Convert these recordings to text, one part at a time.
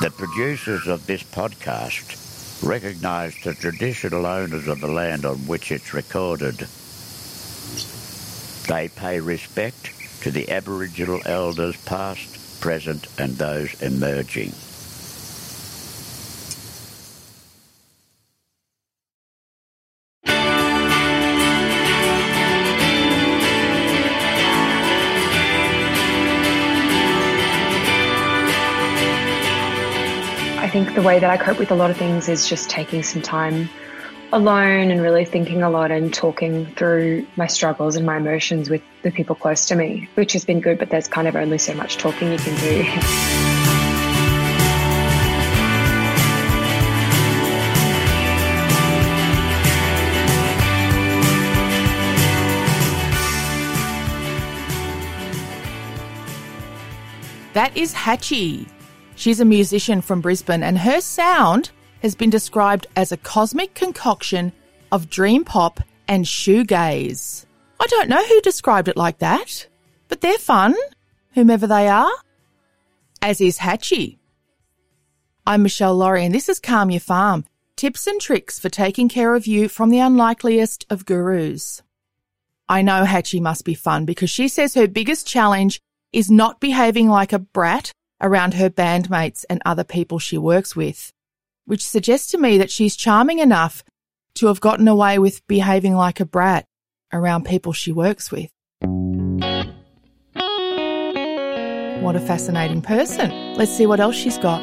The producers of this podcast recognise the traditional owners of the land on which it's recorded. They pay respect to the Aboriginal elders past, present and those emerging. The way that I cope with a lot of things is just taking some time alone and really thinking a lot and talking through my struggles and my emotions with the people close to me, which has been good, but there's kind of only so much talking you can do. That is Hatchie. She's a musician from Brisbane, and her sound has been described as a cosmic concoction of dream pop and shoegaze. I don't know who described it like that, but they're fun, whomever they are. As is Hatchie. I'm Michelle Laurie, and this is Calm Your Farm tips and tricks for taking care of you from the unlikeliest of gurus. I know Hatchie must be fun because she says her biggest challenge is not behaving like a brat around her bandmates and other people she works with, which suggests to me that she's charming enough to have gotten away with behaving like a brat around people she works with. What a fascinating person. Let's see what else she's got.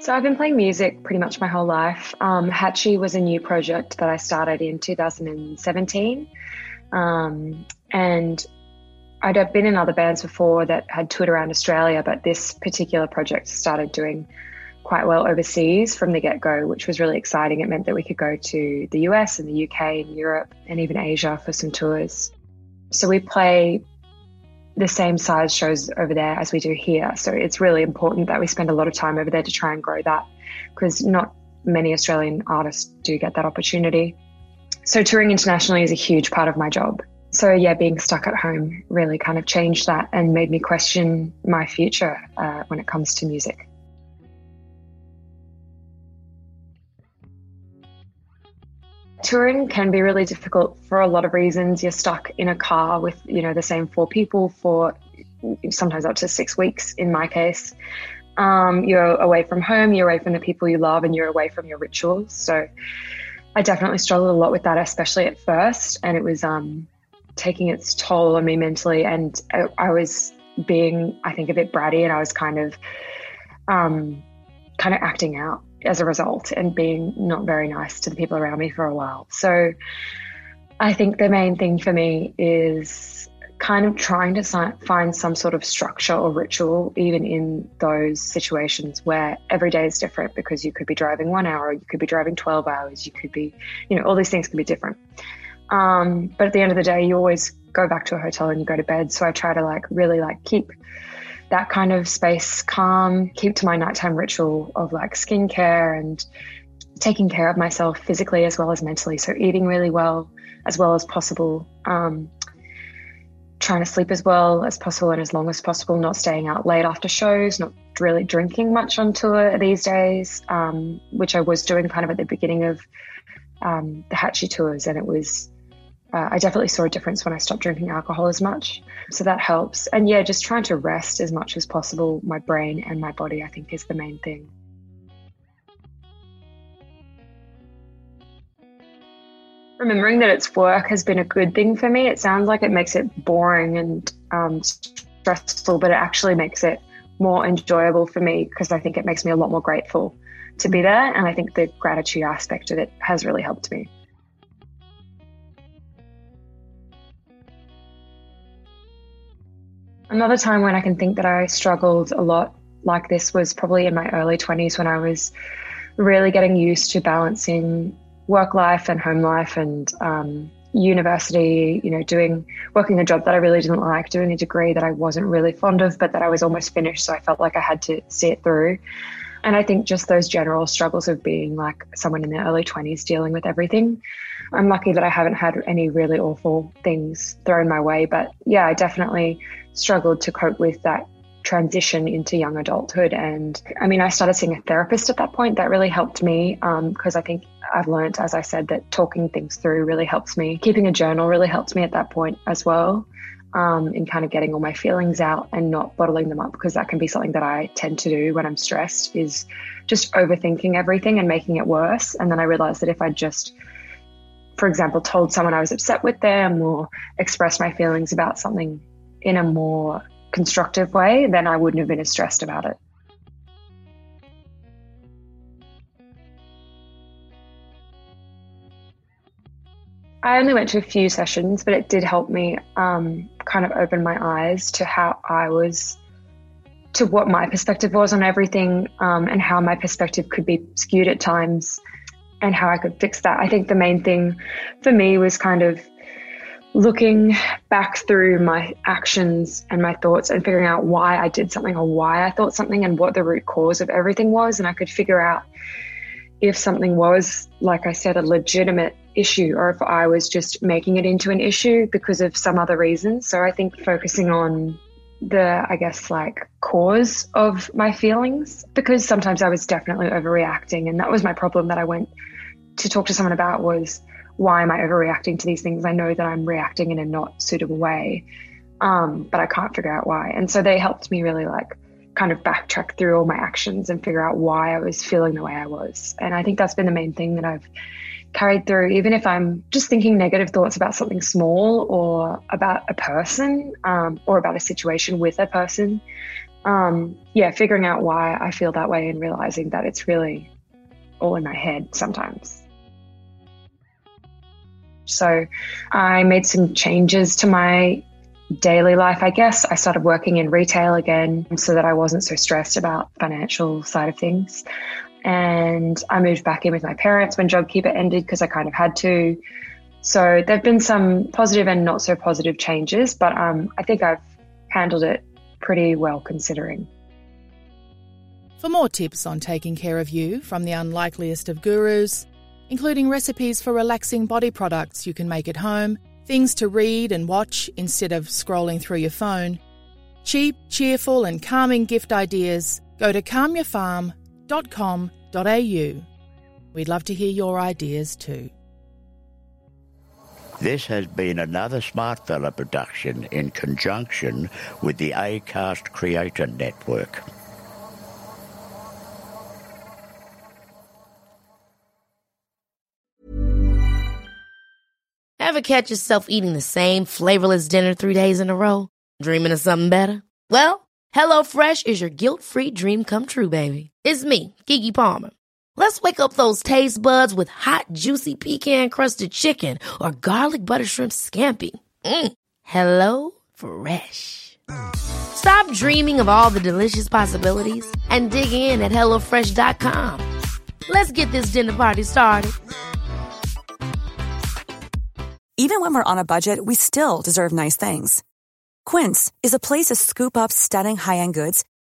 So I've been playing music pretty much my whole life. Um, Hatchie was a new project that I started in 2017. Um, and I'd been in other bands before that had toured around Australia, but this particular project started doing quite well overseas from the get go, which was really exciting. It meant that we could go to the US and the UK and Europe and even Asia for some tours. So we play the same size shows over there as we do here. So it's really important that we spend a lot of time over there to try and grow that because not many Australian artists do get that opportunity. So touring internationally is a huge part of my job. So yeah, being stuck at home really kind of changed that and made me question my future uh, when it comes to music. touring can be really difficult for a lot of reasons. You're stuck in a car with, you know, the same four people for sometimes up to six weeks in my case. Um, you're away from home, you're away from the people you love, and you're away from your rituals. So I definitely struggled a lot with that, especially at first. And it was um, taking its toll on me mentally. And I, I, was being, I think, a bit bratty, and I was kind of, um, kind of acting out as a result and being not very nice to the people around me for a while. So I think the main thing for me is kind of trying to find some sort of structure or ritual, even in those situations where every day is different because you could be driving one hour, you could be driving 12 hours, you could be, you know, all these things can be different. Um, but at the end of the day, you always go back to a hotel and you go to bed. So I try to like really like keep that kind of space calm, keep to my nighttime ritual of like skincare and taking care of myself physically as well as mentally. So eating really well as well as possible. Um, trying to sleep as well as possible and as long as possible, not staying out late after shows, not really drinking much on tour these days, um, which I was doing kind of at the beginning of um, the Hatchie tours. And it was, uh, I definitely saw a difference when I stopped drinking alcohol as much. So that helps. And yeah, just trying to rest as much as possible, my brain and my body, I think is the main thing. remembering that it's work has been a good thing for me. It sounds like it makes it boring and um, stressful, but it actually makes it more enjoyable for me because I think it makes me a lot more grateful to be there. And I think the gratitude aspect of it has really helped me. Another time when I can think that I struggled a lot like this was probably in my early 20s when I was really getting used to balancing work life and home life and um, university, you know, doing working a job that I really didn't like, doing a degree that I wasn't really fond of, but that I was almost finished. So I felt like I had to see it through. And I think just those general struggles of being like someone in their early 20s dealing with everything. I'm lucky that I haven't had any really awful things thrown my way. But yeah, I definitely struggled to cope with that transition into young adulthood. And I mean, I started seeing a therapist at that point. That really helped me because um, I think I've learned, as I said, that talking things through really helps me. Keeping a journal really helps me at that point as well. Um, in kind of getting all my feelings out and not bottling them up because that can be something that I tend to do when I'm stressed is just overthinking everything and making it worse. And then I realized that if I just, for example, told someone I was upset with them or expressed my feelings about something in a more constructive way, then I wouldn't have been as stressed about it. I only went to a few sessions, but it did help me um, kind of open my eyes to how I was, to what my perspective was on everything, um, and how my perspective could be skewed at times, and how I could fix that. I think the main thing for me was kind of looking back through my actions and my thoughts and figuring out why I did something or why I thought something and what the root cause of everything was. And I could figure out if something was, like I said, a legitimate issue or if I was just making it into an issue because of some other reason. So I think focusing on the, I guess, like cause of my feelings, because sometimes I was definitely overreacting. And that was my problem that I went to talk to someone about was why am I overreacting to these things? I know that I'm reacting in a not suitable way, um, but I can't figure out why. And so they helped me really like kind of backtrack through all my actions and figure out why I was feeling the way I was. And I think that's been the main thing that I've carried through, even if I'm just thinking negative thoughts about something small or about a person um, or about a situation with a person. Um, yeah, figuring out why I feel that way and realizing that it's really all in my head sometimes. So I made some changes to my daily life, I guess. I started working in retail again so that I wasn't so stressed about financial side of things. And I moved back in with my parents when JobKeeper ended because I kind of had to. So there've been some positive and not so positive changes, but um, I think I've handled it pretty well considering. For more tips on taking care of you from the unlikeliest of gurus, including recipes for relaxing body products you can make at home, things to read and watch instead of scrolling through your phone, cheap, cheerful, and calming gift ideas, go to calmyourfarm.com.au. We'd love to hear your ideas too. This has been another Smartfella production in conjunction with the ACAST Creator Network. Ever catch yourself eating the same flavorless dinner three days in a row? Dreaming of something better? Well, HelloFresh is your guilt free dream come true, baby. It's me, Keke Palmer. Let's wake up those taste buds with hot, juicy pecan crusted chicken or garlic butter shrimp scampi. Mm. Hello Fresh. Stop dreaming of all the delicious possibilities and dig in at HelloFresh.com. Let's get this dinner party started. Even when we're on a budget, we still deserve nice things. Quince is a place to scoop up stunning high-end goods